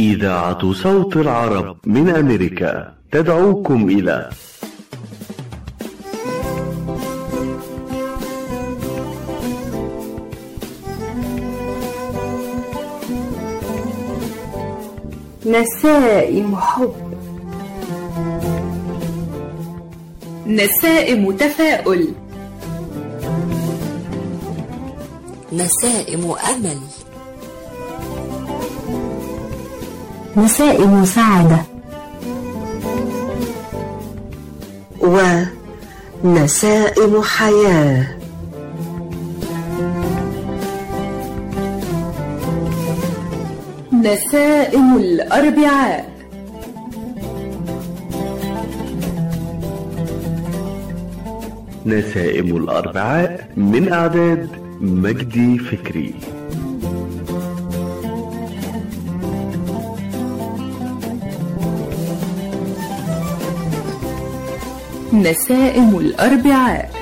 إذاعة صوت العرب من أمريكا تدعوكم إلى. نسائم حب. نسائم تفاؤل. نسائم أمل. نسائم سعادة ونسائم حياة. نسائم الأربعاء. نسائم الأربعاء من إعداد مجدي فكري. نسائم الأربعاء.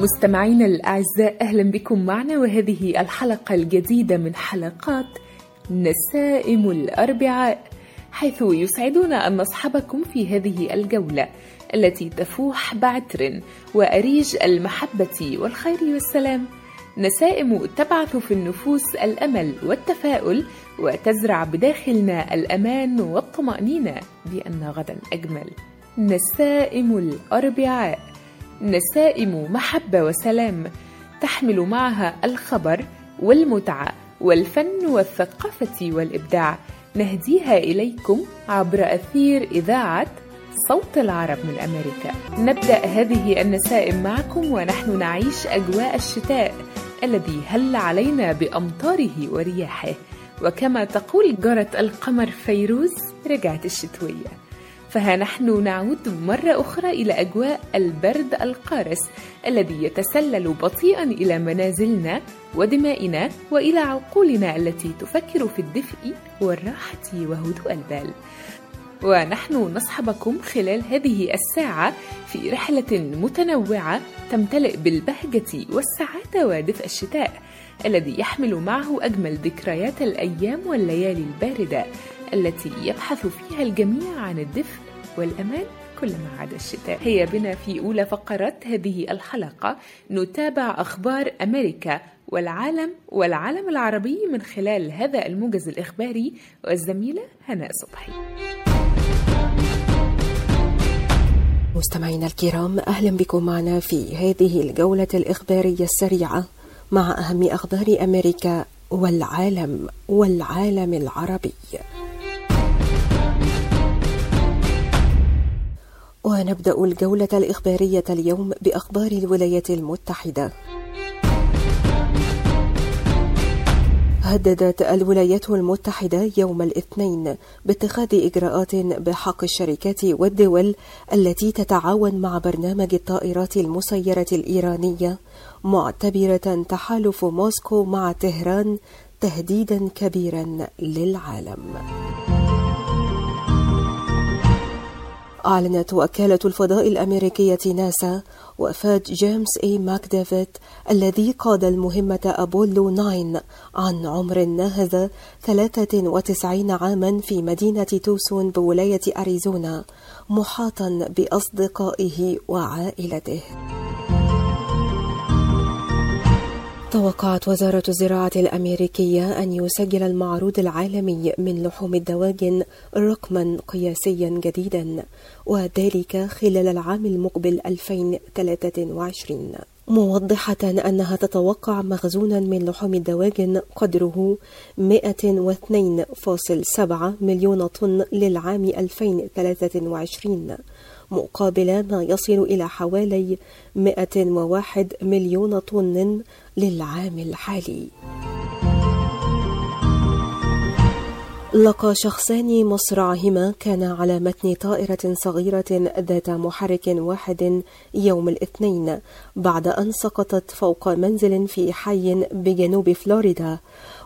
مستمعينا الأعزاء أهلا بكم معنا وهذه الحلقة الجديدة من حلقات نسائم الأربعاء. حيث يسعدنا أن نصحبكم في هذه الجولة التي تفوح بعطر وأريج المحبة والخير والسلام. نسائم تبعث في النفوس الأمل والتفاؤل وتزرع بداخلنا الأمان والطمأنينة بأن غدا أجمل. نسائم الأربعاء. نسائم محبة وسلام. تحمل معها الخبر والمتعة والفن والثقافة والإبداع. نهديها إليكم عبر أثير إذاعة صوت العرب من أمريكا. نبدأ هذه النسائم معكم ونحن نعيش أجواء الشتاء الذي هل علينا بأمطاره ورياحه. وكما تقول جارة القمر فيروز رجعت الشتوية. فها نحن نعود مرة أخرى إلى أجواء البرد القارس الذي يتسلل بطيئا إلى منازلنا ودمائنا وإلى عقولنا التي تفكر في الدفء والراحة وهدوء البال. ونحن نصحبكم خلال هذه الساعة في رحلة متنوعة تمتلئ بالبهجة والسعادة ودفء الشتاء الذي يحمل معه أجمل ذكريات الأيام والليالي الباردة التي يبحث فيها الجميع عن الدفء والأمان كلما عاد الشتاء. هيا بنا في أولى فقرات هذه الحلقة. نتابع أخبار أمريكا والعالم والعالم العربي من خلال هذا الموجز الإخباري والزميلة هناء صبحي. مستمعينا الكرام أهلا بكم معنا في هذه الجولة الإخبارية السريعة مع أهم أخبار أمريكا والعالم والعالم العربي. ونبدأ الجولة الإخبارية اليوم بأخبار الولايات المتحدة هددت الولايات المتحدة يوم الاثنين باتخاذ إجراءات بحق الشركات والدول التي تتعاون مع برنامج الطائرات المسيرة الإيرانية معتبرة تحالف موسكو مع طهران تهديدا كبيرا للعالم. أعلنت وكالة الفضاء الأمريكية ناسا وفاة جيمس إي ماكديفيد الذي قاد المهمة أبولو 9 عن عمر ناهز 93 عاما في مدينة توسون بولاية أريزونا محاطا بأصدقائه وعائلته. توقعت وزارة الزراعة الأمريكية أن يسجل المعروض العالمي من لحوم الدواجن رقما قياسيا جديدا وذلك خلال العام المقبل 2023 موضحة أنها تتوقع مخزونا من لحوم الدواجن قدره 102.7 مليون طن للعام 2023 مقابل ما يصل إلى حوالي 101 مليون طن للعام الحالي. لقى شخصان مصرعهما كان على متن طائرة صغيرة ذات محرك واحد يوم الاثنين بعد أن سقطت فوق منزل في حي بجنوب فلوريدا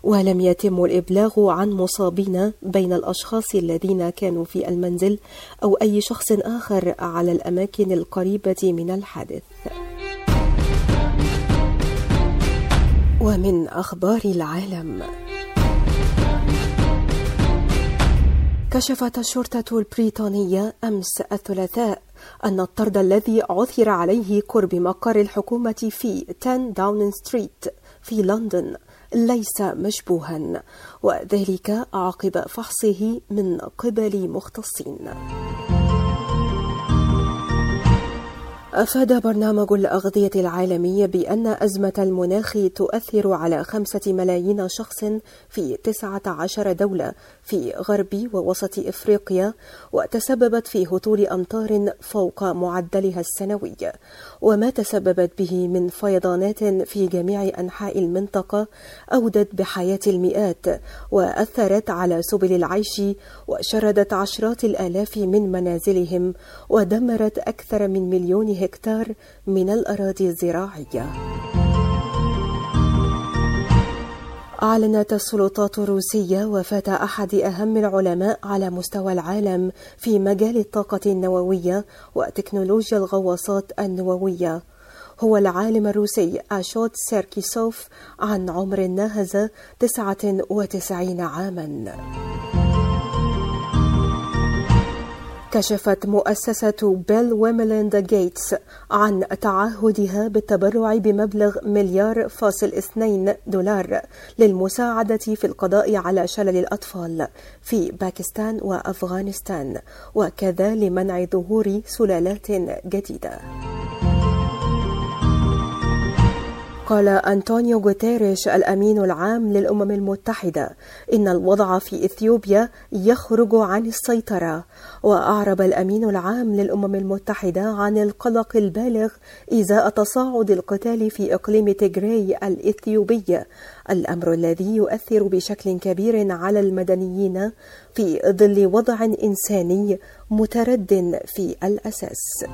ولم يتم الإبلاغ عن مصابين بين الأشخاص الذين كانوا في المنزل أو أي شخص آخر على الأماكن القريبة من الحادث. ومن أخبار العالم كشفت الشرطة البريطانية أمس الثلاثاء أن الطرد الذي عثر عليه قرب مقر الحكومة في 10 داونين ستريت في لندن ليس مشبوها وذلك عقب فحصه من قبل مختصين. أفاد برنامج الأغذية العالمي بأن أزمة المناخ تؤثر على خمسة ملايين شخص في 19 دولة في غرب ووسط إفريقيا وتسببت في هطول أمطار فوق معدلها السنوي. وما تسببت به من فيضانات في جميع أنحاء المنطقة أودت بحياة المئات وأثرت على سبل العيش وشردت عشرات الآلاف من منازلهم ودمرت أكثر من مليون هكتار من الأراضي الزراعية. أعلنت السلطات الروسية وفاة أحد أهم العلماء على مستوى العالم في مجال الطاقة النووية وتكنولوجيا الغواصات النووية. هو العالم الروسي أشوت سيركيسوف عن عمر ناهز 99 عاماً. كشفت مؤسسة بيل وميليندا جيتس عن تعهدها بالتبرع بمبلغ مليار فاصل اثنين دولار للمساعدة في القضاء على شلل الأطفال في باكستان وأفغانستان وكذا لمنع ظهور سلالات جديدة. قال أنطونيو غوتيريش الأمين العام للأمم المتحدة إن الوضع في إثيوبيا يخرج عن السيطرة وأعرب الأمين العام للأمم المتحدة عن القلق البالغ إزاء تصاعد القتال في إقليم تيغراي الإثيوبي الأمر الذي يؤثر بشكل كبير على المدنيين في ظل وضع إنساني مترد في الأساس.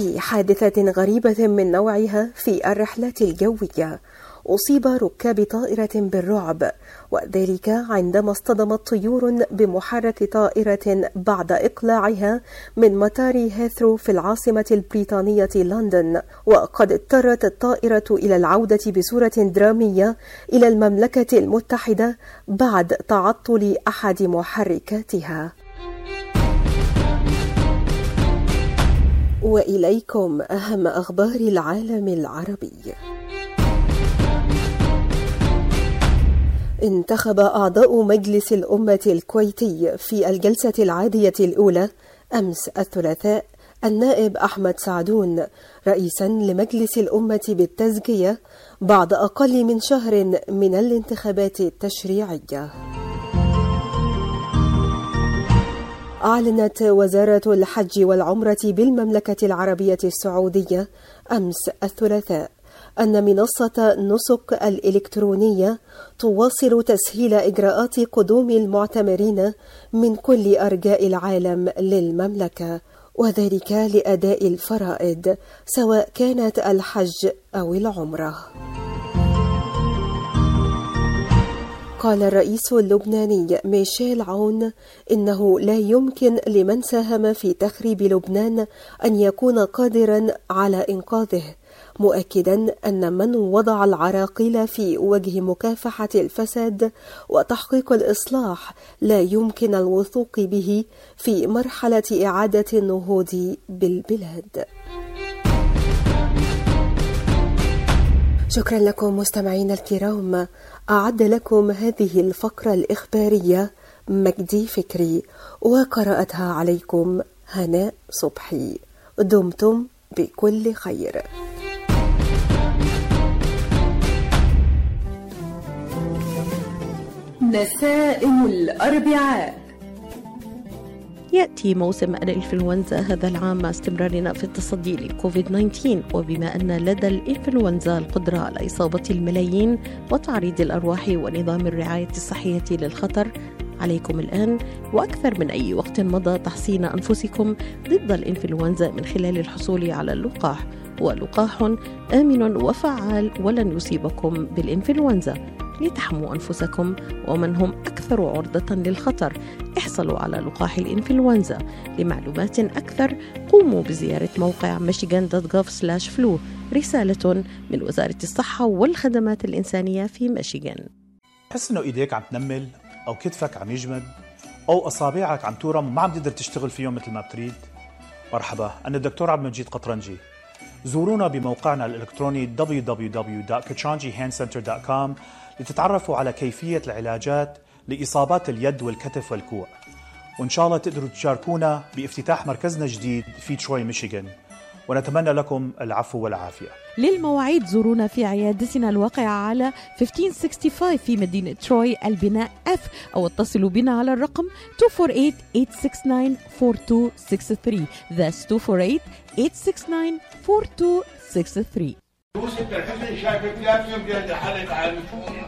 في حادثة غريبة من نوعها في الرحلات الجوية. أصيب ركاب طائرة بالرعب وذلك عندما اصطدمت طيور بمحرك طائرة بعد إقلاعها من مطار هيثرو في العاصمة البريطانية لندن. وقد اضطرت الطائرة إلى العودة بصورة درامية إلى المملكة المتحدة بعد تعطل أحد محركاتها. وإليكم أهم أخبار العالم العربي. انتخب أعضاء مجلس الأمة الكويتي في الجلسة العادية الأولى أمس الثلاثاء النائب أحمد سعدون رئيسا لمجلس الأمة بالتزكية بعد أقل من شهر من الانتخابات التشريعية. أعلنت وزارة الحج والعمرة بالمملكة العربية السعودية أمس الثلاثاء أن منصة نسك الإلكترونية تواصل تسهيل إجراءات قدوم المعتمرين من كل أرجاء العالم للمملكة وذلك لأداء الفرائض سواء كانت الحج أو العمرة. قال الرئيس اللبناني ميشيل عون إنه لا يمكن لمن ساهم في تخريب لبنان أن يكون قادرا على إنقاذه مؤكدا أن من وضع العراقيل في وجه مكافحة الفساد وتحقيق الإصلاح لا يمكن الوثوق به في مرحلة إعادة النهوض بالبلاد. شكرا لكم مستمعينا الكرام أعد لكم هذه الفقرة الإخبارية مجدي فكري وقرأتها عليكم هناء صبحي. دمتم بكل خير. نسائم الأربعاء. يأتي موسم الإنفلونزا هذا العام مع استمرارنا في التصدي لكوفيد 19 وبما أن لدى الإنفلونزا القدرة على إصابة الملايين وتعريض الأرواح ونظام الرعاية الصحية للخطر عليكم الآن وأكثر من أي وقت مضى تحصين أنفسكم ضد الإنفلونزا من خلال الحصول على اللقاح. ولقاح آمن وفعال ولن يصيبكم بالإنفلونزا. لتحموا أنفسكم ومن هم أكثر عرضة للخطر. احصلوا على لقاح الإنفلونزا لمعلومات أكثر. قوموا بزيارة موقع michigan.gov/flu رسالة من وزارة الصحة والخدمات الإنسانية في ميشيغان. تحس إنه إيديك عم تنمل أو كتفك عم يجمد أو أصابعك عم تورم وما عم تقدر تشتغل فيهم مثل ما بتريد. مرحبا أنا الدكتور عبد المجيد قطرنجي. زورونا بموقعنا الإلكتروني www.kachanjihandcenter.com لتتعرفوا على كيفية العلاجات لإصابات اليد والكتف والكوع. وإن شاء الله تقدروا تشاركونا بافتتاح مركزنا الجديد في تروي ميشيغان. ونتمنى لكم العفو والعافية. للمواعيد زورونا في عيادتنا الواقعة على 1565 في مدينة تروي البناء F أو اتصلوا بنا على الرقم 248-869-4263 That's 248-869-4263 يوسف الحسن شايفك لازم بيد حالك عن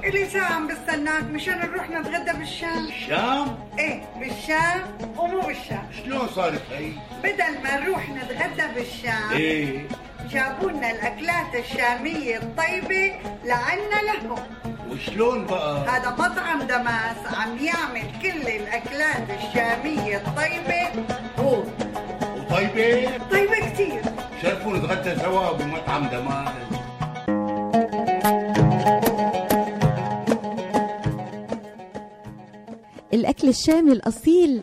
إلي ساعة عم بستناك مشان نروح نتغدى بالشام. الشام إيه بالشام ومو بالشام. شلون صارت هي؟ بدل ما نروح نتغدى بالشام إيه. جابوا لنا الأكلات الشامية الطيبة لعنا لهم. وشلون بقى؟ هذا مطعم دماس عم يعمل كل الأكلات الشامية الطيبة. هو وطيبة؟ طيبة كتير شرفوا نتغدى سوا بمطعم دماس الأكل الشامي الأصيل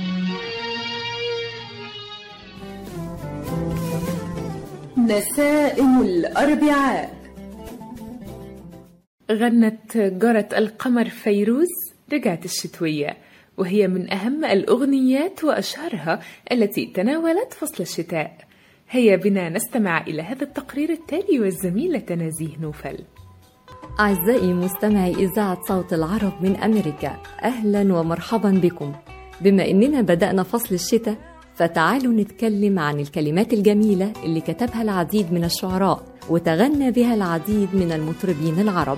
نسائم الأربعاء. غنت جارة القمر فيروز رجعت الشتوية وهي من أهم الأغنيات وأشهرها التي تناولت فصل الشتاء. هيا بنا نستمع إلى هذا التقرير التالي والزميلة نزيه نوفل. أعزائي مستمعي إذاعة صوت العرب من أمريكا أهلا ومرحبا بكم. بما إننا بدأنا فصل الشتاء فتعالوا نتكلم عن الكلمات الجميلة اللي كتبها العديد من الشعراء وتغنى بها العديد من المطربين العرب.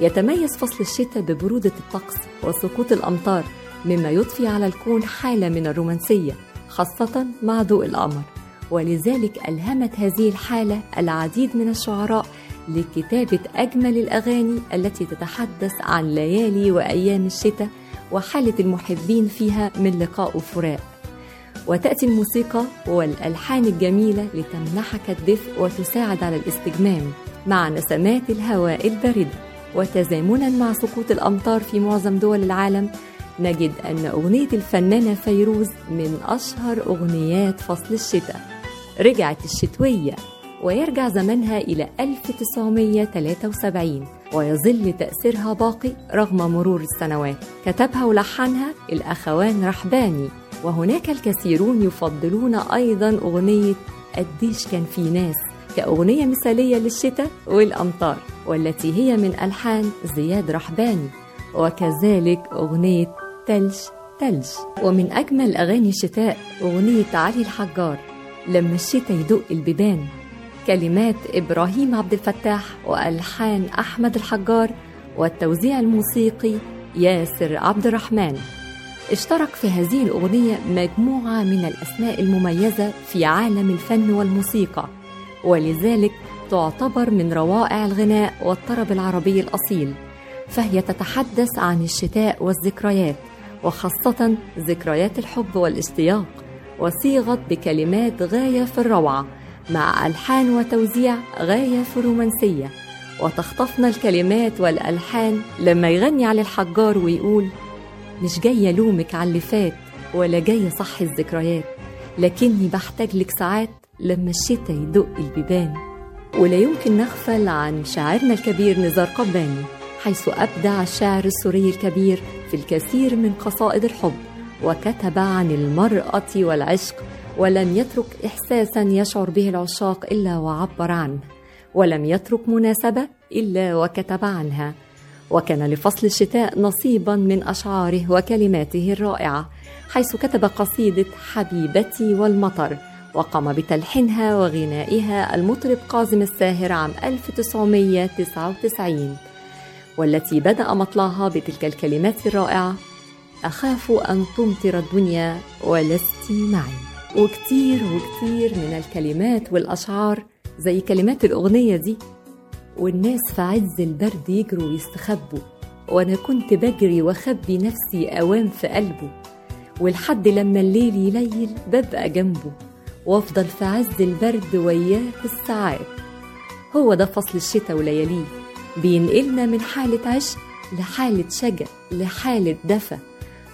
يتميز فصل الشتاء ببرودة الطقس وسقوط الأمطار مما يضفي على الكون حالة من الرومانسية خاصة مع ضوء القمر. ولذلك ألهمت هذه الحالة العديد من الشعراء لكتابة أجمل الأغاني التي تتحدث عن ليالي وأيام الشتاء وحالة المحبين فيها من لقاء وفراق وتأتي الموسيقى والألحان الجميلة لتمنحك الدفء وتساعد على الاستجمام مع نسمات الهواء الباردة وتزامنا مع سقوط الأمطار في معظم دول العالم نجد أن أغنية الفنانة فيروز من أشهر أغنيات فصل الشتاء. رجعت الشتوية ويرجع زمنها إلى 1973 ويظل تأثيرها باقي رغم مرور السنوات. كتبها ولحنها الأخوان رحباني. وهناك الكثيرون يفضلون أيضا أغنية قديش كان في ناس كأغنية مثالية للشتاء والأمطار والتي هي من ألحان زياد رحباني وكذلك أغنية تلج تلج. ومن أجمل أغاني الشتاء أغنية علي الحجار لما الشتاء يدق البيبان. كلمات إبراهيم عبد الفتاح وألحان أحمد الحجار والتوزيع الموسيقي ياسر عبد الرحمن. اشترك في هذه الأغنية مجموعة من الأسماء المميزة في عالم الفن والموسيقى ولذلك تعتبر من روائع الغناء والطرب العربي الأصيل. فهي تتحدث عن الشتاء والذكريات وخاصة ذكريات الحب والاشتياق وصيغت بكلمات غاية في الروعة مع ألحان وتوزيع غاية في الرومانسية. وتخطفنا الكلمات والألحان لما يغني على الحجار ويقول مش جاي ألومك على اللي فات ولا جاي أصحي الذكريات لكني بحتاج لك ساعات لما الشتا يدق البيبان. ولا يمكن نغفل عن شاعرنا الكبير نزار قباني حيث أبدع الشاعر السوري الكبير في الكثير من قصائد الحب وكتب عن المرأة والعشق ولم يترك إحساسا يشعر به العشاق إلا وعبر عنه ولم يترك مناسبة إلا وكتب عنها. وكان لفصل الشتاء نصيبا من أشعاره وكلماته الرائعة حيث كتب قصيدة حبيبتي والمطر وقام بتلحينها وغنائها المطرب كاظم الساهر عام 1999 والتي بدأ مطلعها بتلك الكلمات الرائعة أخاف أن تمطر الدنيا ولست معي. وكتير وكتير من الكلمات والأشعار زي كلمات الأغنية دي. والناس في عز البرد يجروا ويستخبوا. وأنا كنت بجري وأخبي نفسي أوام في قلبه. ولحد لما الليل يليل ببقى جنبه. وأفضل في عز البرد وياه الساعات هو ده فصل الشتاء ولياليه. بينقلنا من حالة عشق لحالة شجع لحالة دفى.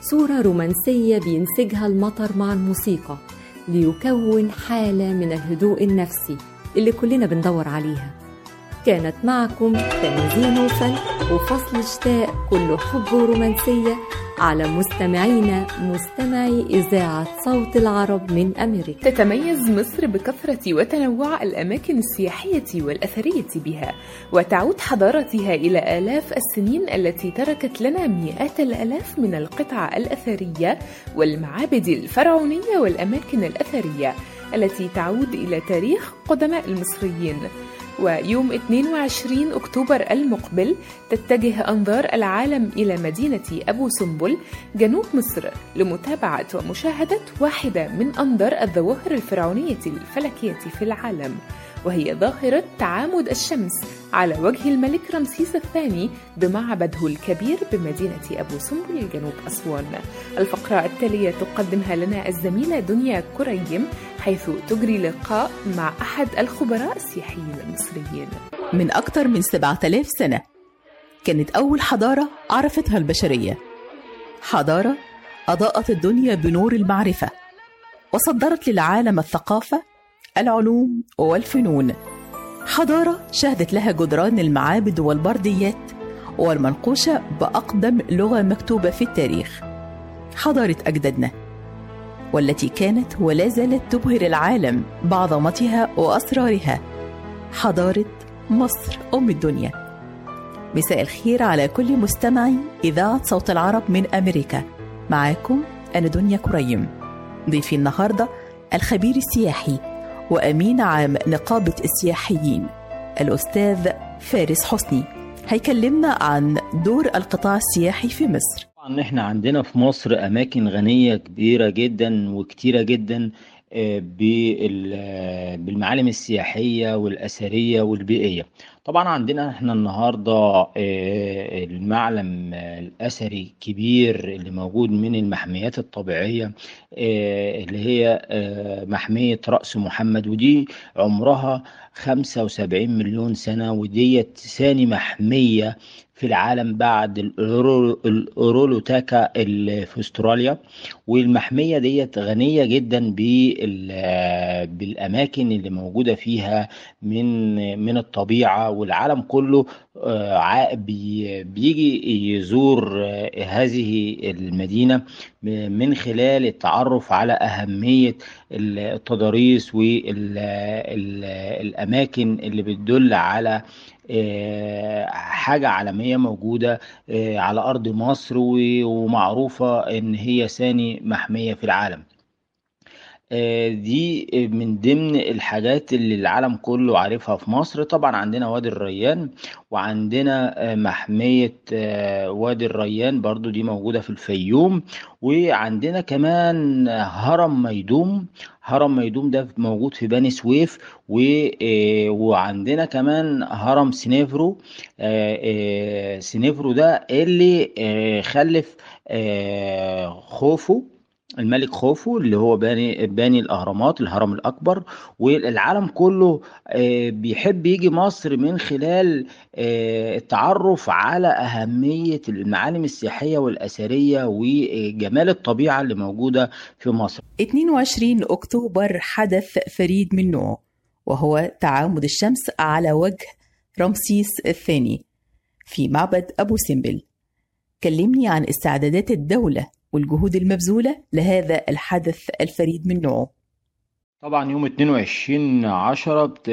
صورة رومانسية بينسجها المطر مع الموسيقى. ليكون حالة من الهدوء النفسي اللي كلنا بندور عليها. كانت معكم تنزين نوفل وفصل الشتاء كله حب ورومانسية على مستمعينا مستمعي إذاعة صوت العرب من أمريكا. تتميز مصر بكثرة وتنوع الأماكن السياحية والأثرية بها وتعود حضارتها إلى آلاف السنين التي تركت لنا مئات الآلاف من القطع الأثرية والمعابد الفرعونية والأماكن الأثرية التي تعود إلى تاريخ قدماء المصريين. ويوم 22 أكتوبر المقبل تتجه أنظار العالم إلى مدينة أبو سمبل جنوب مصر لمتابعة ومشاهدة واحدة من أنظر الظواهر الفرعونية الفلكية في العالم. وهي ظاهرة تعامد الشمس على وجه الملك رمسيس الثاني بمعبده الكبير بمدينة أبو سمبل جنوب أسوان. الفقرة التالية تقدمها لنا الزميلة دنيا كريم حيث تجري لقاء مع أحد الخبراء السياحيين المصريين. من أكثر من 7000 سنة كانت أول حضارة عرفتها البشرية. حضارة أضاءت الدنيا بنور المعرفة وصدرت للعالم الثقافة العلوم والفنون. حضارة شهدت لها جدران المعابد والبرديات والمنقوشة بأقدم لغة مكتوبة في التاريخ. حضارة أجدادنا والتي كانت ولا زالت تبهر العالم بعظمتها وأسرارها. حضارة مصر أم الدنيا. مساء الخير على كل مستمعي إذاعة صوت العرب من أمريكا. معاكم أنا دنيا كريم. ضيفي النهاردة الخبير السياحي وأمين عام نقابة السياحيين الأستاذ فارس حسني. هيكلمنا عن دور القطاع السياحي في مصر. طبعا إحنا عندنا في مصر أماكن غنية كبيرة جدا وكتيرة جدا بالمعالم السياحية والأثرية والبيئية. طبعا عندنا إحنا النهارده المعلم الأثري كبير اللي موجود من المحميات الطبيعية اللي هي محمية رأس محمد ودي عمرها 75 مليون سنة وديت ثاني محمية في العالم بعد الأورولوتاكا اللي في أستراليا. والمحمية ديت غنية جدا بالأماكن اللي موجودة فيها من من الطبيعة والعالم كله بيجي يزور آه، هذه المدينة من خلال التعرف على أهمية التضاريس والأماكن اللي بتدل على آه، حاجة عالمية موجودة آه، على أرض مصر ومعروفة إن هي ثاني محمية في العالم. آه، دي من ضمن الحاجات اللي العالم كله عارفها في مصر. طبعا عندنا وادي الريان وعندنا آه، محمية آه، وادي الريان برضو دي موجودة في الفيوم. وعندنا كمان هرم ميدوم. هرم ميدوم ده موجود في بني سويف. و- وعندنا كمان هرم سنيفرو. آه، سنيفرو ده اللي خلف خوفو الملك خوفو اللي هو باني باني الأهرامات الهرم الأكبر والعالم كله آه، بيحب يجي مصر من خلال آه، التعرف على أهمية المعالم السياحية والأثرية وجمال الطبيعة اللي موجودة في مصر. 22 أكتوبر حدث فريد من نوعه وهو تعامد الشمس على وجه رمسيس الثاني في معبد أبو سمبل. كلمني عن استعدادات الدولة والجهود المبذولة لهذا الحدث الفريد من نوعه. طبعا يوم 22 عشرة بت-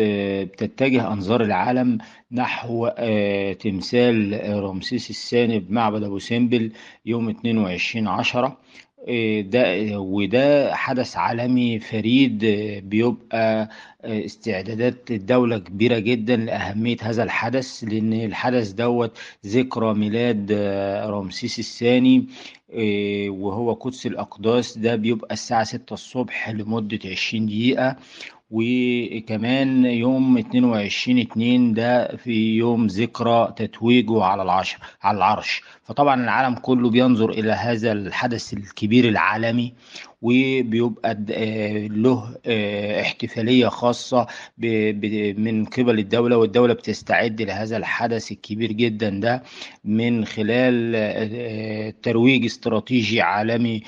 بتتجه أنظار العالم نحو آه، تمثال رمسيس الثاني بمعبد أبو سمبل يوم 22 عشرة. ده وده حدث عالمي فريد بيبقى آه، استعدادات الدولة كبيرة جدا لأهمية هذا الحدث لأن الحدث دوت ذكرى ميلاد آه، رمسيس الثاني آه، وهو قدس الأقداس. ده بيبقى الساعة 6 الصبح لمدة 20 دقيقة. وكمان يوم 22 2 ده في يوم ذكرى تتويجه على العشر على العرش. فطبعا العالم كله بينظر إلى هذا الحدث الكبير العالمي وبيبقى آه، له آه، ب- ب- من قبل الدولة والدولة بتستعد لهذا الحدث الكبير جدا ده من خلال آه، ترويج استراتيجي عالمي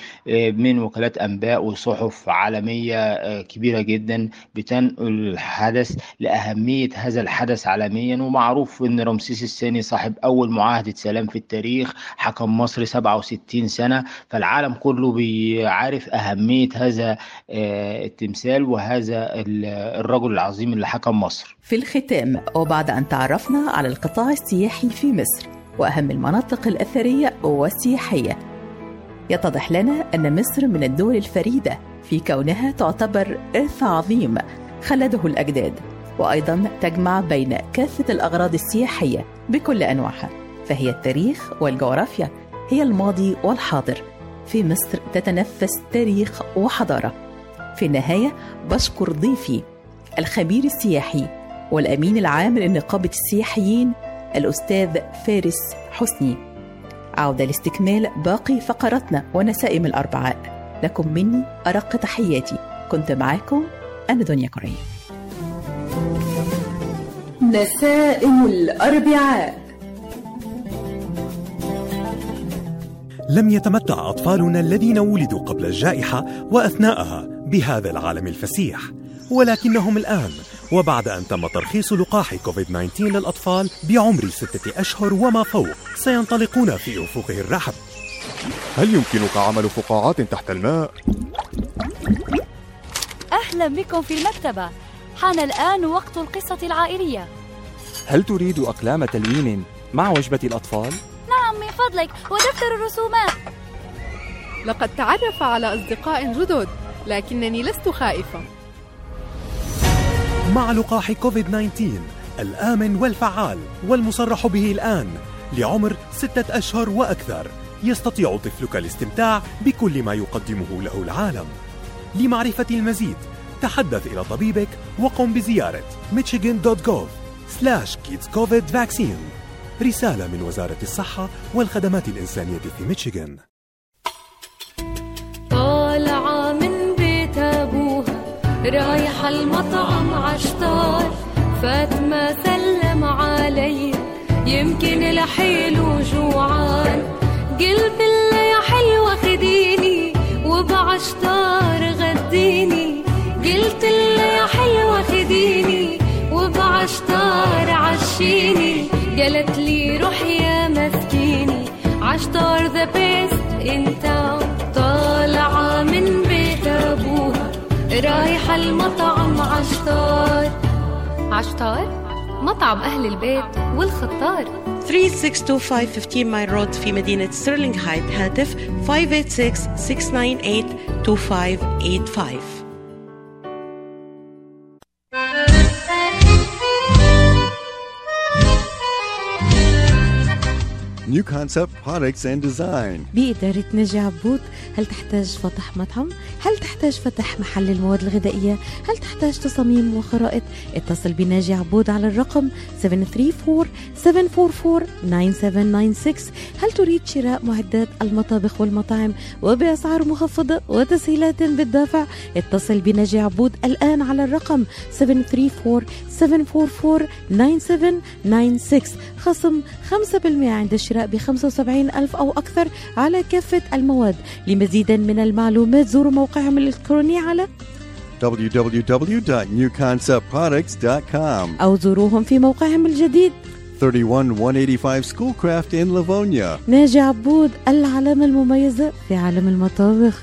من وكالات أنباء وصحف عالمية آه، كبيرة جدا بتنقل الحدث لأهمية هذا الحدث عالميا. ومعروف إن رمسيس الثاني صاحب أول معاهدة سلام في التاريخ حكم مصر 67 سنة فالعالم كله بيعرف أهمية هذا آه، التمثال وهذا ال- الرجل العظيم اللي حكم مصر. في الختام وبعد أن تعرفنا على القطاع السياحي في مصر وأهم المناطق الأثرية والسياحية. يتضح لنا أن مصر من الدول الفريدة في كونها تعتبر إرث عظيم خلده الأجداد. وأيضا تجمع بين كافة الأغراض السياحية بكل أنواعها. فهي التاريخ والجغرافيا هي الماضي والحاضر. في مصر تتنفس تاريخ وحضارة. في النهاية بشكر ضيفي الخبير السياحي والأمين العام لنقابة السياحيين الأستاذ فارس حسني. عودة لاستكمال باقي فقراتنا ونسائم الأربعاء. لكم مني أرق تحياتي. كنت معاكم أنا دنيا كوريا نسائم الأربعاء. لم يتمتع أطفالنا الذين ولدوا قبل الجائحة وأثناءها بهذا العالم الفسيح ولكنهم الآن وبعد أن تم ترخيص لقاح كوفيد-19 للأطفال بعمر ستة أشهر وما فوق سينطلقون في أفق الرحب هل يمكنك عمل فقاعات تحت الماء؟ أهلا بكم في المكتبة حان الآن وقت القصة العائلية هل تريد أقلام تلوين مع وجبة الأطفال؟ من فضلك ودفتر الرسومات. لقد تعرف على أصدقاء جدد لكنني لست خائفة. مع لقاح كوفيد-19 الآمن والفعال والمصرح به الآن لعمر ستة أشهر وأكثر. يستطيع طفلك الاستمتاع بكل ما يقدمه له العالم. لمعرفة المزيد تحدث إلى طبيبك وقم بزيارة michigan.gov slash kids covid vaccine. رسالة من وزارة الصحة والخدمات الإنسانية في ميشيغان. طالعة من بيت أبوها رايحة المطعم عشتار فاطمة سلم علي يمكن لحيله جوعان. قلت له يا حلوة خديني وبعشتار غديني. قلت له يا حلوة خديني وبعشتار عشتار عشيني. قالت لي روح يا مسكيني. عشتار the best أنت طالعة من بيت أبوها. رايحة المطعم عشتار. عشتار؟ مطعم أهل البيت والخطار. 3625 15 Mile Road في مدينة ستيرلينغ هايتس. هاتف 586-698-2585 New Concept Products and Design. بإدارة نجي عبود هل تحتاج فتح مطعم؟ هل تحتاج فتح محل للمواد الغذائية؟ هل تحتاج تصاميم وخرائط؟ اتصل بناجي عبود على الرقم 734-744-9796 هل تريد شراء معدات المطابخ والمطاعم وبأسعار مخفضة وتسهيلات بالدافع؟ اتصل بناجي عبود الآن على الرقم 734-744-9796 خصم 5% عند الشراء ب 75 ألف أو أكثر على كافة المواد. لمزيد من المعلومات زوروا موقعهم الإلكتروني على www.newconceptproducts.com أو زوروهم في موقعهم الجديد. 31185 Schoolcraft in Livonia. ناجي عبود العلامة المميزة في عالم المطابخ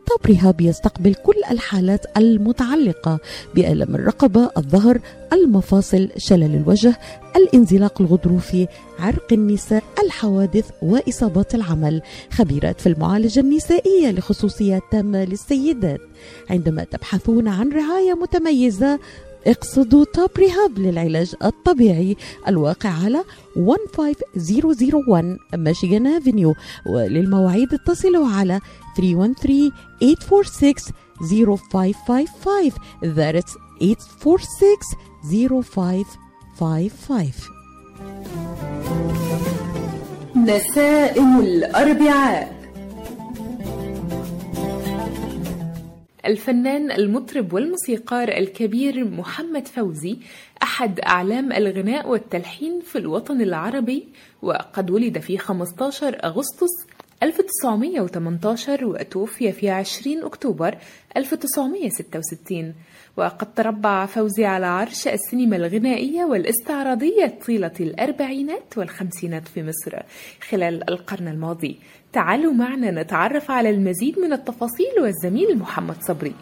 طب رهاب يستقبل كل الحالات المتعلقة بألم الرقبة الظهر المفاصل شلل الوجه الانزلاق الغضروفي عرق النساء الحوادث وإصابات العمل. خبيرات في المعالجة النسائية لخصوصيات تامة للسيدات عندما تبحثون عن رعاية متميزة اقصدوا توب ريهاب للعلاج الطبيعي الواقع على 15001 ميشيغان افنيو وللمواعيد اتصلوا على 313 846 0555 that's 846 0555 نسائم الأربعاء. الفنان المطرب والموسيقار الكبير محمد فوزي أحد أعلام الغناء والتلحين في الوطن العربي وقد ولد في 15 أغسطس 1918 وتوفي في 20 أكتوبر 1966 وقد تربع فوزي على عرش السينما الغنائية والاستعراضية طيلة الأربعينات والخمسينات في مصر خلال القرن الماضي. تعالوا معنا نتعرف على المزيد من التفاصيل والزميل محمد صبري.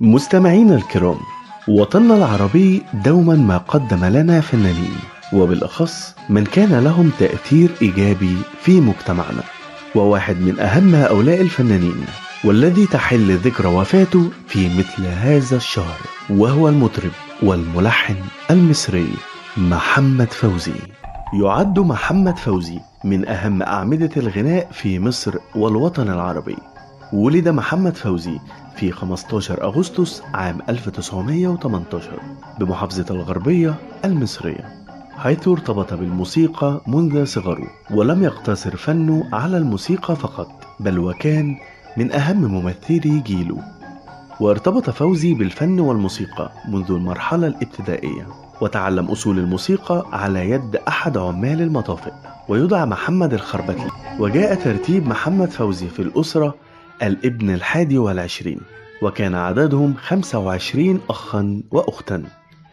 مستمعينا الكرام وطننا العربي دوما ما قدم لنا فنانين وبالأخص من كان لهم تأثير إيجابي في مجتمعنا وواحد من أهم هؤلاء الفنانين. والذي تحل ذكرى وفاته في مثل هذا الشهر وهو المطرب والملحن المصري محمد فوزي. يعد محمد فوزي من أهم أعمدة الغناء في مصر والوطن العربي. ولد محمد فوزي في 15 أغسطس عام 1918 بمحافظة الغربية المصرية حيث ارتبط بالموسيقى منذ صغره ولم يقتصر فنه على الموسيقى فقط بل وكان من أهم ممثلي جيله وارتبط فوزي بالفن والموسيقى منذ المرحلة الابتدائية وتعلم أصول الموسيقى على يد أحد عمال المطافئ ويدعى محمد الخربتي وجاء ترتيب محمد فوزي في الأسرة الابن الحادي والعشرين وكان عددهم 25 أخا وأختا.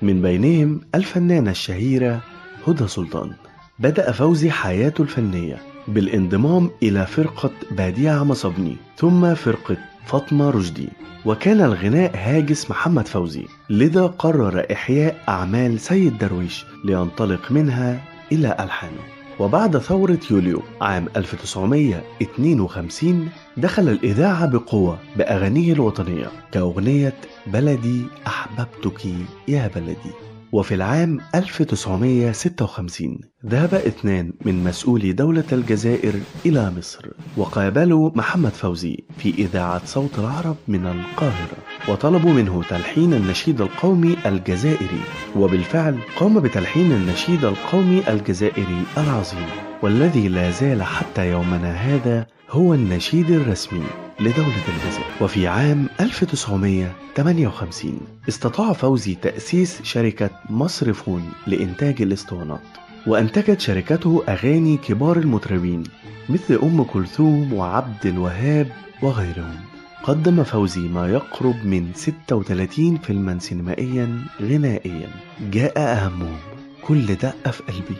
من بينهم الفنانة الشهيرة هدى سلطان. بدأ فوزي حياته الفنية بالانضمام إلى فرقة بادية مصبني ثم فرقة فاطمة رشدي. وكان الغناء هاجس محمد فوزي لذا قرر إحياء أعمال سيد درويش لينطلق منها إلى ألحانه. وبعد ثورة يوليو عام 1952 دخل الإذاعة بقوة بأغانيه الوطنية كأغنية بلدي أحببتك يا بلدي. وفي العام 1956 ذهب اثنان من مسؤولي دولة الجزائر إلى مصر وقابلوا محمد فوزي في إذاعة صوت العرب من القاهرة وطلبوا منه تلحين النشيد القومي الجزائري وبالفعل قام بتلحين النشيد القومي الجزائري العظيم والذي لا زال حتى يومنا هذا هو النشيد الرسمي لدولة الجزائر وفي عام 1958 استطاع فوزي تأسيس شركة مصرفون لإنتاج الإسطوانات. وأنتجت شركته أغاني كبار المطربين مثل أم كلثوم وعبد الوهاب وغيرهم. قدم فوزي ما يقرب من 36 فيلما سينمائيا غنائيا. جاء أهمهم كل دقة في قلبي.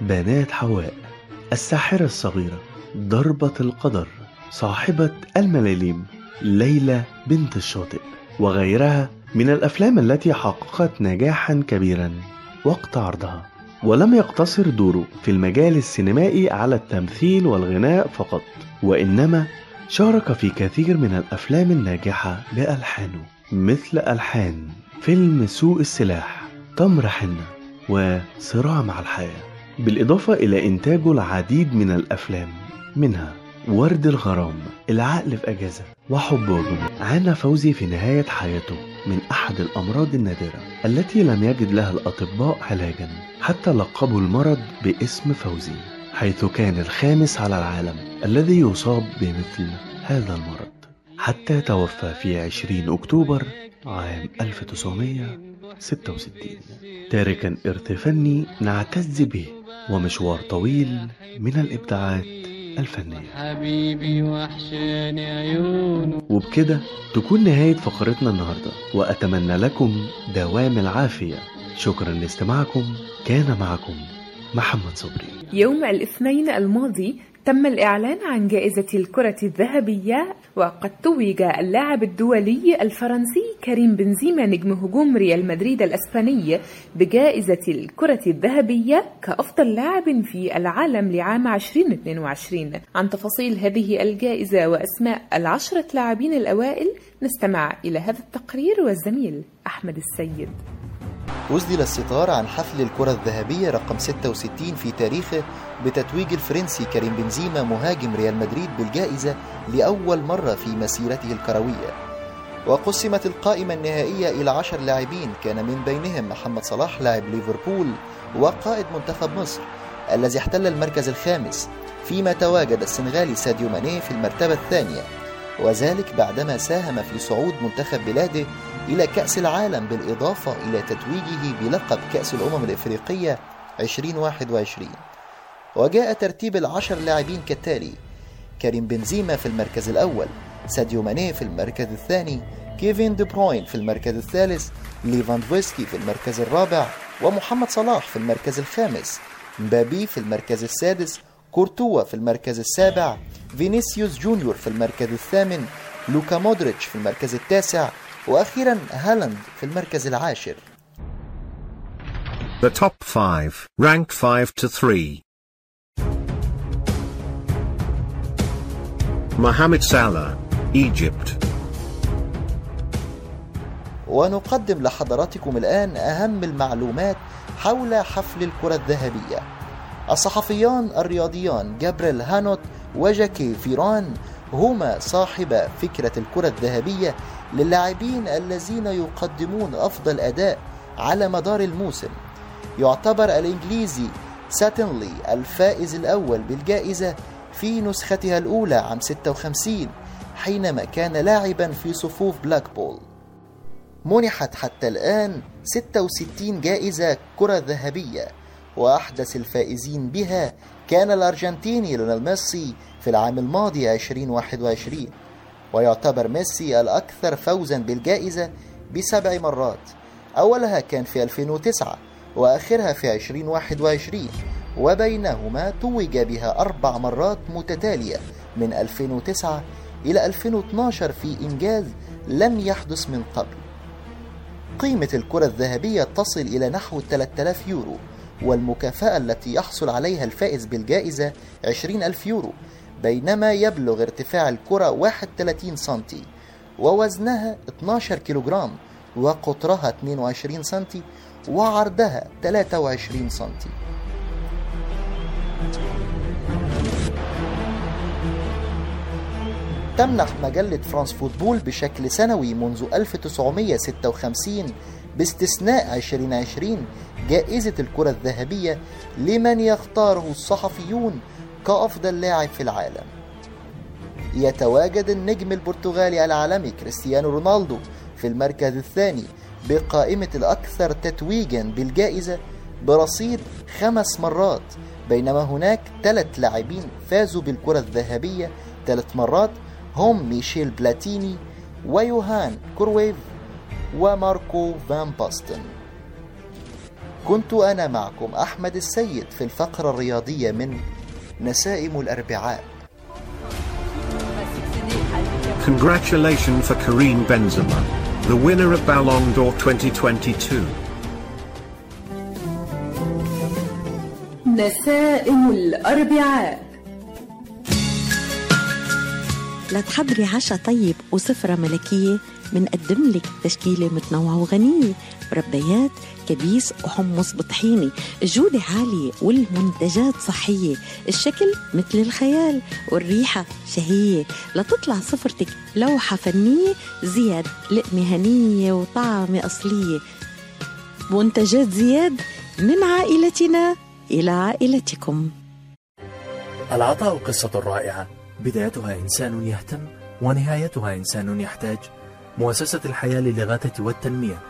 بنات حواء الساحرة الصغيرة. ضربة القدر صاحبة الملاليم ليلى بنت الشاطئ وغيرها من الأفلام التي حققت نجاحا كبيرا وقت عرضها. ولم يقتصر دوره في المجال السينمائي على التمثيل والغناء فقط وإنما شارك في كثير من الأفلام الناجحة بألحانه مثل ألحان فيلم سوق السلاح تمر حنة وصراع مع الحياة. بالإضافة إلى إنتاجه العديد من الأفلام منها ورد الغرام العقل في أجازة وحب وجنون عانى فوزي في نهاية حياته من أحد الأمراض النادرة التي لم يجد لها الأطباء علاجا حتى لقبوا المرض باسم فوزي حيث كان الخامس على العالم الذي يصاب بمثل هذا المرض. حتى توفى في 20 أكتوبر عام 1966 تاركا إرث فني نعتز به ومشوار طويل من الإبداعات الفنية. حبيبي وحشاني عيونه. وبكده تكون نهاية فقرتنا النهاردة وأتمنى لكم دوام العافية. شكرا لاستماعكم كان معكم محمد صبري. يوم الاثنين الماضي تم الإعلان عن جائزة الكرة الذهبية وقد توج اللاعب الدولي الفرنسي كريم بنزيما نجم هجوم ريال مدريد الأسباني بجائزة الكرة الذهبية كأفضل لاعب في العالم لعام 2022 عن تفاصيل هذه الجائزة وأسماء العشرة لاعبين الأوائل نستمع إلى هذا التقرير والزميل أحمد السيد. أسدل الستار عن حفل الكرة الذهبية رقم 66 في تاريخه بتتويج الفرنسي كريم بنزيما مهاجم ريال مدريد بالجائزة لأول مرة في مسيرته الكروية. وقسمت القائمة النهائية إلى عشر لاعبين كان من بينهم محمد صلاح لاعب ليفربول وقائد منتخب مصر الذي احتل المركز الخامس فيما تواجد السنغالي ساديو ماني في المرتبة الثانية. وذلك بعدما ساهم في صعود منتخب بلاده إلى كأس العالم بالإضافة إلى تتويجه بلقب كأس الأمم الإفريقية 2021 وجاء ترتيب العشر لاعبين كالتالي كريم بنزيما في المركز الأول ساديو ماني في المركز الثاني كيفين دي بروين في المركز الثالث ليفاندوفسكي في المركز الرابع ومحمد صلاح في المركز الخامس مبابي في المركز السادس كورتوا في المركز السابع فينيسيوس جونيور في المركز الثامن لوكا مودريتش في المركز التاسع وأخيرا هالاند في المركز العاشر The top 5, ranked 5 to 3. Mohamed Salah, Egypt. ونقدم لحضراتكم الآن أهم المعلومات حول حفل الكرة الذهبية الصحفيان الرياضيان جابريل هانوت وجاكي فيران هما صاحب فكرة الكرة الذهبية للاعبين الذين يقدمون أفضل أداء على مدار الموسم. يعتبر الإنجليزي ساتنلي الفائز الأول بالجائزة في نسختها الأولى عام 56 حينما كان لاعبا في صفوف بلاكبول منحت حتى الآن 66 جائزة كرة ذهبية وأحدث الفائزين بها كان الأرجنتيني ليونيل ميسي في العام الماضي 2021 ويعتبر ميسي الأكثر فوزا بالجائزة بسبع مرات أولها كان في 2009 وآخرها في 2021 وبينهما توج بها أربع مرات متتالية من 2009 إلى 2012 في إنجاز لم يحدث من قبل. قيمة الكرة الذهبية تصل إلى نحو 3000 يورو والمكافأة التي يحصل عليها الفائز بالجائزة 20 ألف يورو بينما يبلغ ارتفاع الكرة 31 سنتي ووزنها 12 كيلوغرام وقطرها 22 سنتي وعرضها 23 سنتي. تمنح مجلة فرانس فوتبول بشكل سنوي منذ 1956 باستثناء 2020 جائزة الكرة الذهبية لمن يختاره الصحفيون كأفضل لاعب في العالم. يتواجد النجم البرتغالي العالمي كريستيانو رونالدو في المركز الثاني بقائمة الأكثر تتويجا بالجائزة برصيد خمس مرات بينما هناك ثلاث لاعبين فازوا بالكرة الذهبية ثلاث مرات هم ميشيل بلاتيني ويوهان كرويف وماركو فان باستن. كنت أنا معكم أحمد السيد في الفقرة الرياضية من نسائم الأربعاء. Congratulations for Karim Benzema, the winner of Ballon d'Or 2022. نسائم الأربعاء. لتحضري عشاء طيب وسفرة ملكية منقدم لك تشكيلة متنوعة وغنية. مربيات كبيس وحمص بطحيني الجودة عالية والمنتجات صحية. الشكل مثل الخيال والريحة شهية. لتطلع سفرتك لوحة فنية زياد لقمة هنية وطعمة أصلية. منتجات زياد من عائلتنا إلى عائلتكم. العطاء قصة رائعة. بدايتها إنسان يهتم ونهايتها إنسان يحتاج. مؤسسة الحياة للإغاثة والتنمية.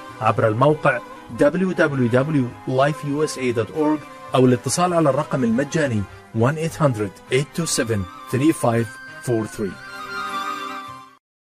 عبر الموقع www.lifeusa.org أو الاتصال على الرقم المجاني 1-800-827-3543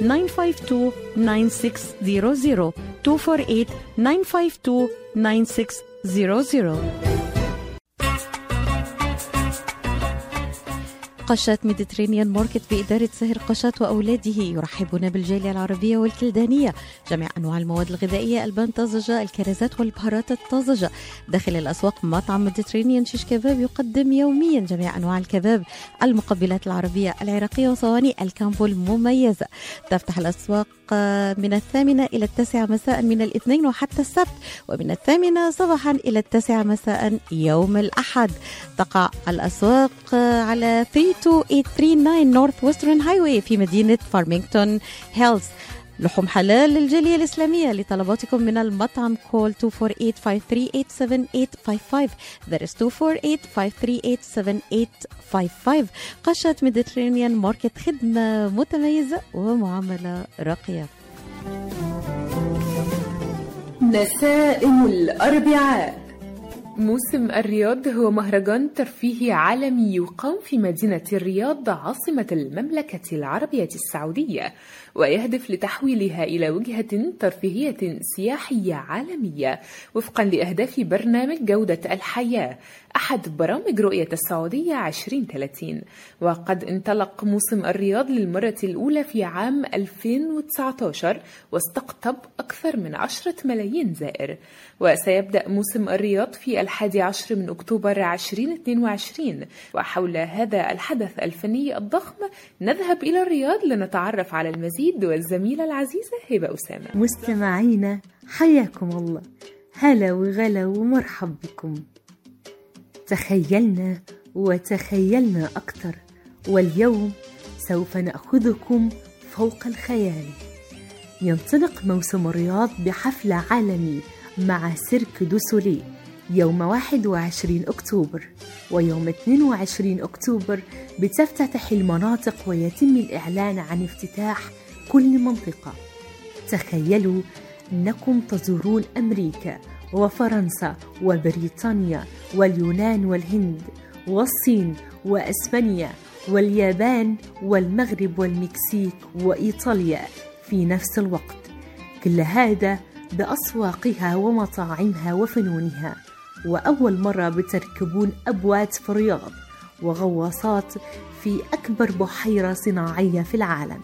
952 9600 248 952 9600 قشات Mediterranean Market بإدارة سهر قشات وأولاده يرحبون بالجالية العربية والكلدانية. جميع أنواع المواد الغذائية البان طازجة الكرزات والبهارات الطازجة. داخل الأسواق مطعم Mediterranean شيش كباب يقدم يوميا جميع أنواع الكباب. المقبلات العربية العراقية وصواني ال combo المميزة تفتح الأسواق من الثامنة إلى التاسعة مساء من الاثنين وحتى السبت ومن الثامنة صباحا إلى التاسعة مساء يوم الأحد. تقع الأسواق على 32839 Northwestern Highway في مدينة فارمينغتون هيلز لحوم حلال للجالية الإسلامية لطلباتكم من المطعم call 248-538-7855 that is 248-538-7855 قشة Mediterranean Market خدمة متميزة ومعاملة راقية. نسائم الأربعاء. موسم الرياض هو مهرجان ترفيهي عالمي يقام في مدينة الرياض عاصمة المملكة العربية السعودية. ويهدف لتحويلها إلى وجهة ترفيهية سياحية عالمية وفقا لأهداف برنامج جودة الحياة أحد برامج رؤية السعودية 2030 وقد انطلق موسم الرياض للمرة الأولى في عام 2019 واستقطب أكثر من عشرة ملايين زائر. وسيبدأ موسم الرياض في الحادي عشر من أكتوبر 2022 وحول هذا الحدث الفني الضخم نذهب إلى الرياض لنتعرف على المزيد والزميلة العزيزة هبة أسامة. مستمعينا حياكم الله. هلا وغلا ومرحب بكم. تخيلنا وتخيلنا أكثر واليوم سوف نأخذكم فوق الخيال. ينطلق موسم الرياض بحفل عالمي مع سيرك دو سولي يوم 21 أكتوبر ويوم 22 أكتوبر بتفتتح المناطق ويتم الإعلان عن افتتاح كل منطقة. تخيلوا أنكم تزورون أمريكا وفرنسا وبريطانيا واليونان والهند والصين وإسبانيا واليابان والمغرب والمكسيك وإيطاليا في نفس الوقت. كل هذا بأسواقها ومطاعمها وفنونها. وأول مرة بتركبون أبوات في الرياض وغواصات في أكبر بحيرة صناعية في العالم.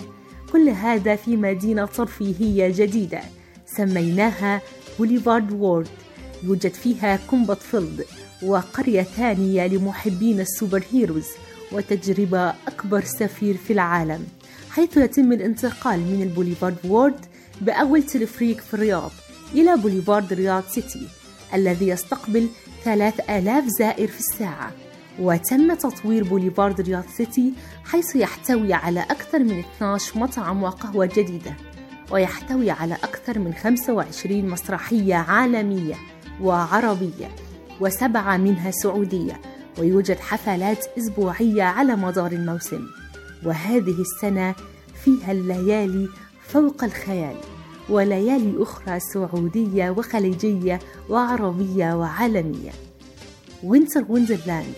كل هذا في مدينة ترفيهيه جديدة سميناها بوليفارد وورد يوجد فيها Combat Field وقرية ثانية لمحبين ال superheroes وتجربة أكبر sphere في العالم. حيث يتم الانتقال من ال Boulevard World بأول تلفريك في الرياض إلى Boulevard Riyadh City الذي يستقبل 3000 زائر في الساعة. وتم تطوير Boulevard Riyadh City حيث يحتوي على أكثر من 12 مطعم وقهوة جديدة ويحتوي على أكثر من 25 مسرحية عالمية وعربية وسبعة منها سعودية ويوجد حفلات أسبوعية على مدار الموسم. وهذه السنة فيها الليالي فوق الخيال وليالي أخرى سعودية وخليجية وعربية وعالمية. Winter Wonderland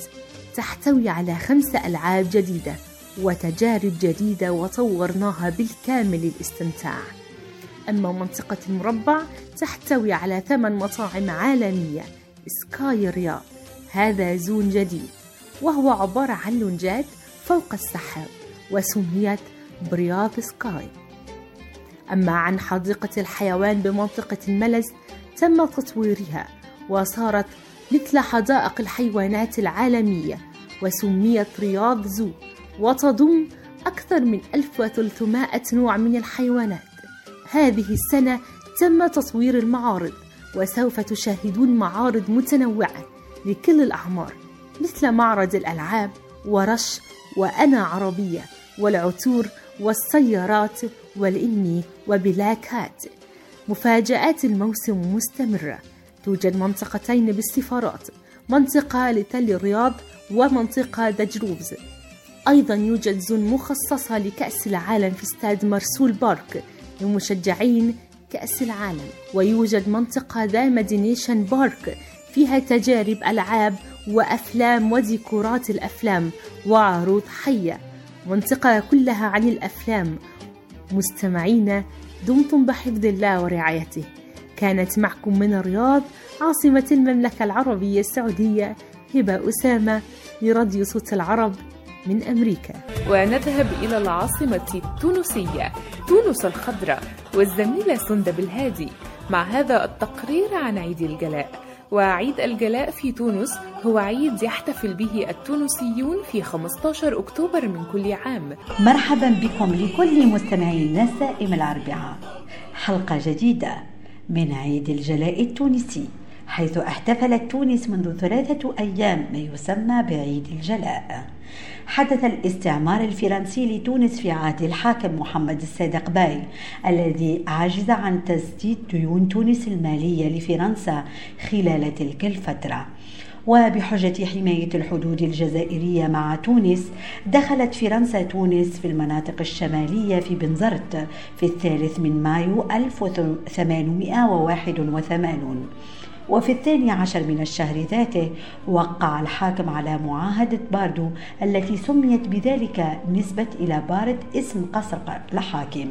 تحتوي على خمس ألعاب جديدة وتجارب جديدة وطورناها بالكامل للاستمتاع. أما منطقة المربع تحتوي على ثمان مطاعم عالمية Sky Riyadh هذا zone جديد وهو عبارة عن لونجات فوق السحاب وسميت ب Riyadh Sky. أما عن حديقة الحيوان بمنطقة الملز تم تطويرها وصارت مثل حدائق الحيوانات العالمية وسميت رياض زو وتضم أكثر من 1300 نوع من الحيوانات. هذه السنة تم تطوير المعارض وسوف تشاهدون معارض متنوعة لكل الأعمار مثل معرض الألعاب ورش وأنا عربية والعطور والسيارات والإنمي وبلاك هات. مفاجآت الموسم مستمرة. توجد منطقتين بالسفارات منطقة Little الرياض ومنطقة The Groves أيضا يوجد zone مخصصة لكأس العالم في استاد مرسول Park لمشجعين كأس العالم. ويوجد منطقة The Imagination Park فيها تجارب ألعاب وأفلام وديكورات الأفلام وعروض حية. منطقة كلها عن الأفلام. مستمعينا دمتم بحفظ الله ورعايته. كانت معكم من الرياض عاصمة المملكة العربية السعودية هبة أسامة لراديو صوت العرب من أمريكا. ونذهب إلى العاصمة التونسية تونس الخضراء والزميلة سندب الهادي. مع هذا التقرير عن عيد الجلاء. وعيد الجلاء في تونس هو عيد يحتفل به التونسيون في 15 أكتوبر من كل عام. مرحبا بكم لكل مستمعي نسائم الأربعاء. حلقة جديدة. من عيد الجلاء التونسي حيث احتفلت تونس منذ ثلاثة أيام ما يسمى بعيد الجلاء. حدث الاستعمار الفرنسي لتونس في عهد الحاكم محمد الصادق باي الذي عجز عن تسديد ديون تونس المالية لفرنسا خلال تلك الفترة. وبحجة حماية الحدود الجزائرية مع تونس دخلت فرنسا تونس في المناطق الشمالية في بنزرت في الثالث من مايو 1881 وفي الثاني عشر من الشهر ذاته وقع الحاكم على معاهدة باردو التي سميت بذلك نسبة إلى بارد اسم قصر الحاكم.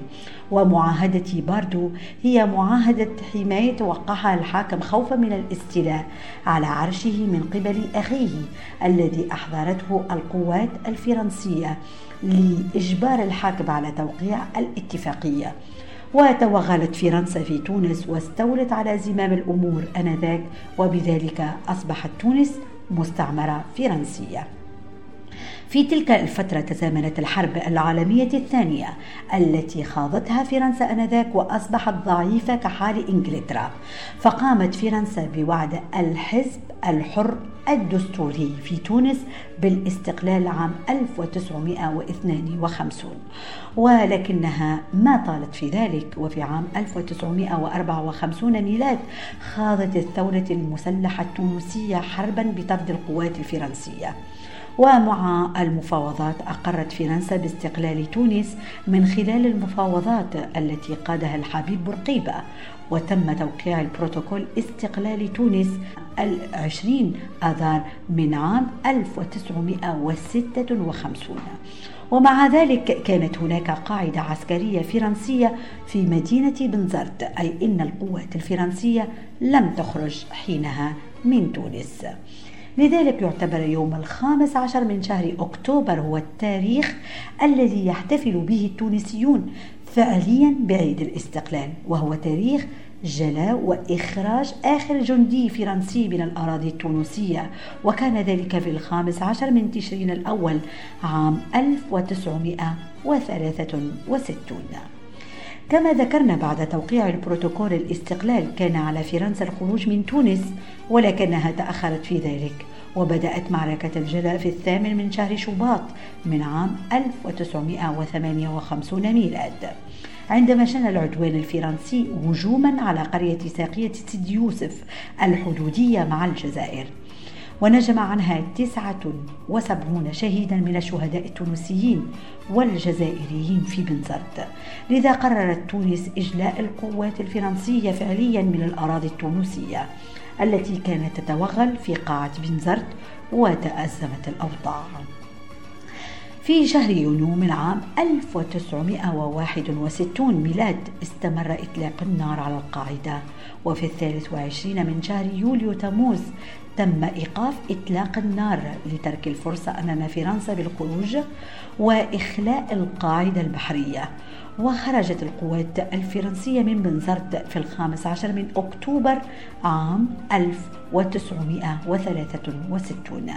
ومعاهدة باردو هي معاهدة حماية وقعها الحاكم خوفا من الاستيلاء على عرشه من قبل أخيه الذي أحضرته القوات الفرنسية لإجبار الحاكم على توقيع الاتفاقية. وتوغلت فرنسا في تونس واستولت على زمام الأمور آنذاك وبذلك أصبحت تونس مستعمرة فرنسية. في تلك الفترة تزامنت الحرب العالمية الثانية التي خاضتها فرنسا آنذاك وأصبحت ضعيفة كحال إنجلترا. فقامت فرنسا بوعد الحزب الحر الدستوري في تونس بالاستقلال عام 1952 ولكنها ما طالت في ذلك وفي عام 1954 ميلاد خاضت الثورة المسلحة التونسية حربا بطرد القوات الفرنسية. ومع المفاوضات أقرت فرنسا باستقلال تونس من خلال المفاوضات التي قادها الحبيب بورقيبة وتم توقيع البروتوكول استقلال تونس العشرين آذار من عام 1956 ومع ذلك كانت هناك قاعدة عسكرية فرنسية في مدينة بنزرت أي إن القوات الفرنسية لم تخرج حينها من تونس. لذلك يعتبر يوم الخامس عشر من شهر أكتوبر هو التاريخ الذي يحتفل به التونسيون فعليا بعيد الاستقلال وهو تاريخ جلاء وإخراج آخر جندي فرنسي من الأراضي التونسية. وكان ذلك في الخامس عشر من تشرين الأول عام 1963 كما ذكرنا بعد توقيع البروتوكول الاستقلال كان على فرنسا الخروج من تونس ولكنها تأخرت في ذلك وبدأت معركة الجلاء في الثامن من شهر شباط من عام 1958 ميلاد. عندما شن العدوان الفرنسي هجوما على قرية ساقية سيدي يوسف الحدودية مع الجزائر. ونجم عنها تسعة وسبعون شهيدا من الشهداء التونسيين والجزائريين في بنزرت. لذا قررت تونس إجلاء القوات الفرنسية فعليا من الأراضي التونسية التي كانت تتوغل في قاعة بنزرت وتأزمت الأوضاع في شهر يونيو من عام 1961 ميلاد استمر إطلاق النار على القاعدة. وفي الثالث وعشرين من شهر يوليو تموز تم إيقاف إطلاق النار لترك الفرصة أمام فرنسا بالخروج وإخلاء وإخلاء البحرية. وخرجت القوات الفرنسية من بنزرت في الخامس عشر من أكتوبر عام 1963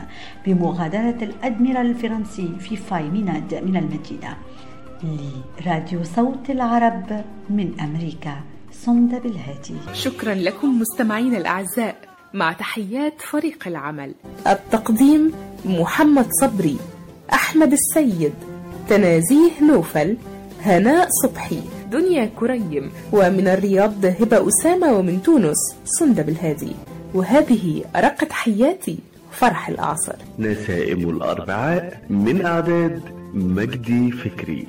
بمغادرة الأدميرال الفرنسي في فايميناد من المدينة. لراديو صوت العرب من أمريكا صند بالهاتي شكرا لكم مستمعين الأعزاء. مع تحيات فريق العمل. التقديم محمد صبري أحمد السيد تنازيه نوفل هناء صبحي. دنيا كريم. ومن الرياض هبة أسامة ومن تونس صندب الهادي. وهذه أرق تحياتي فرح الأعصر نسائم الأربعاء من أعداد مجدي فكري.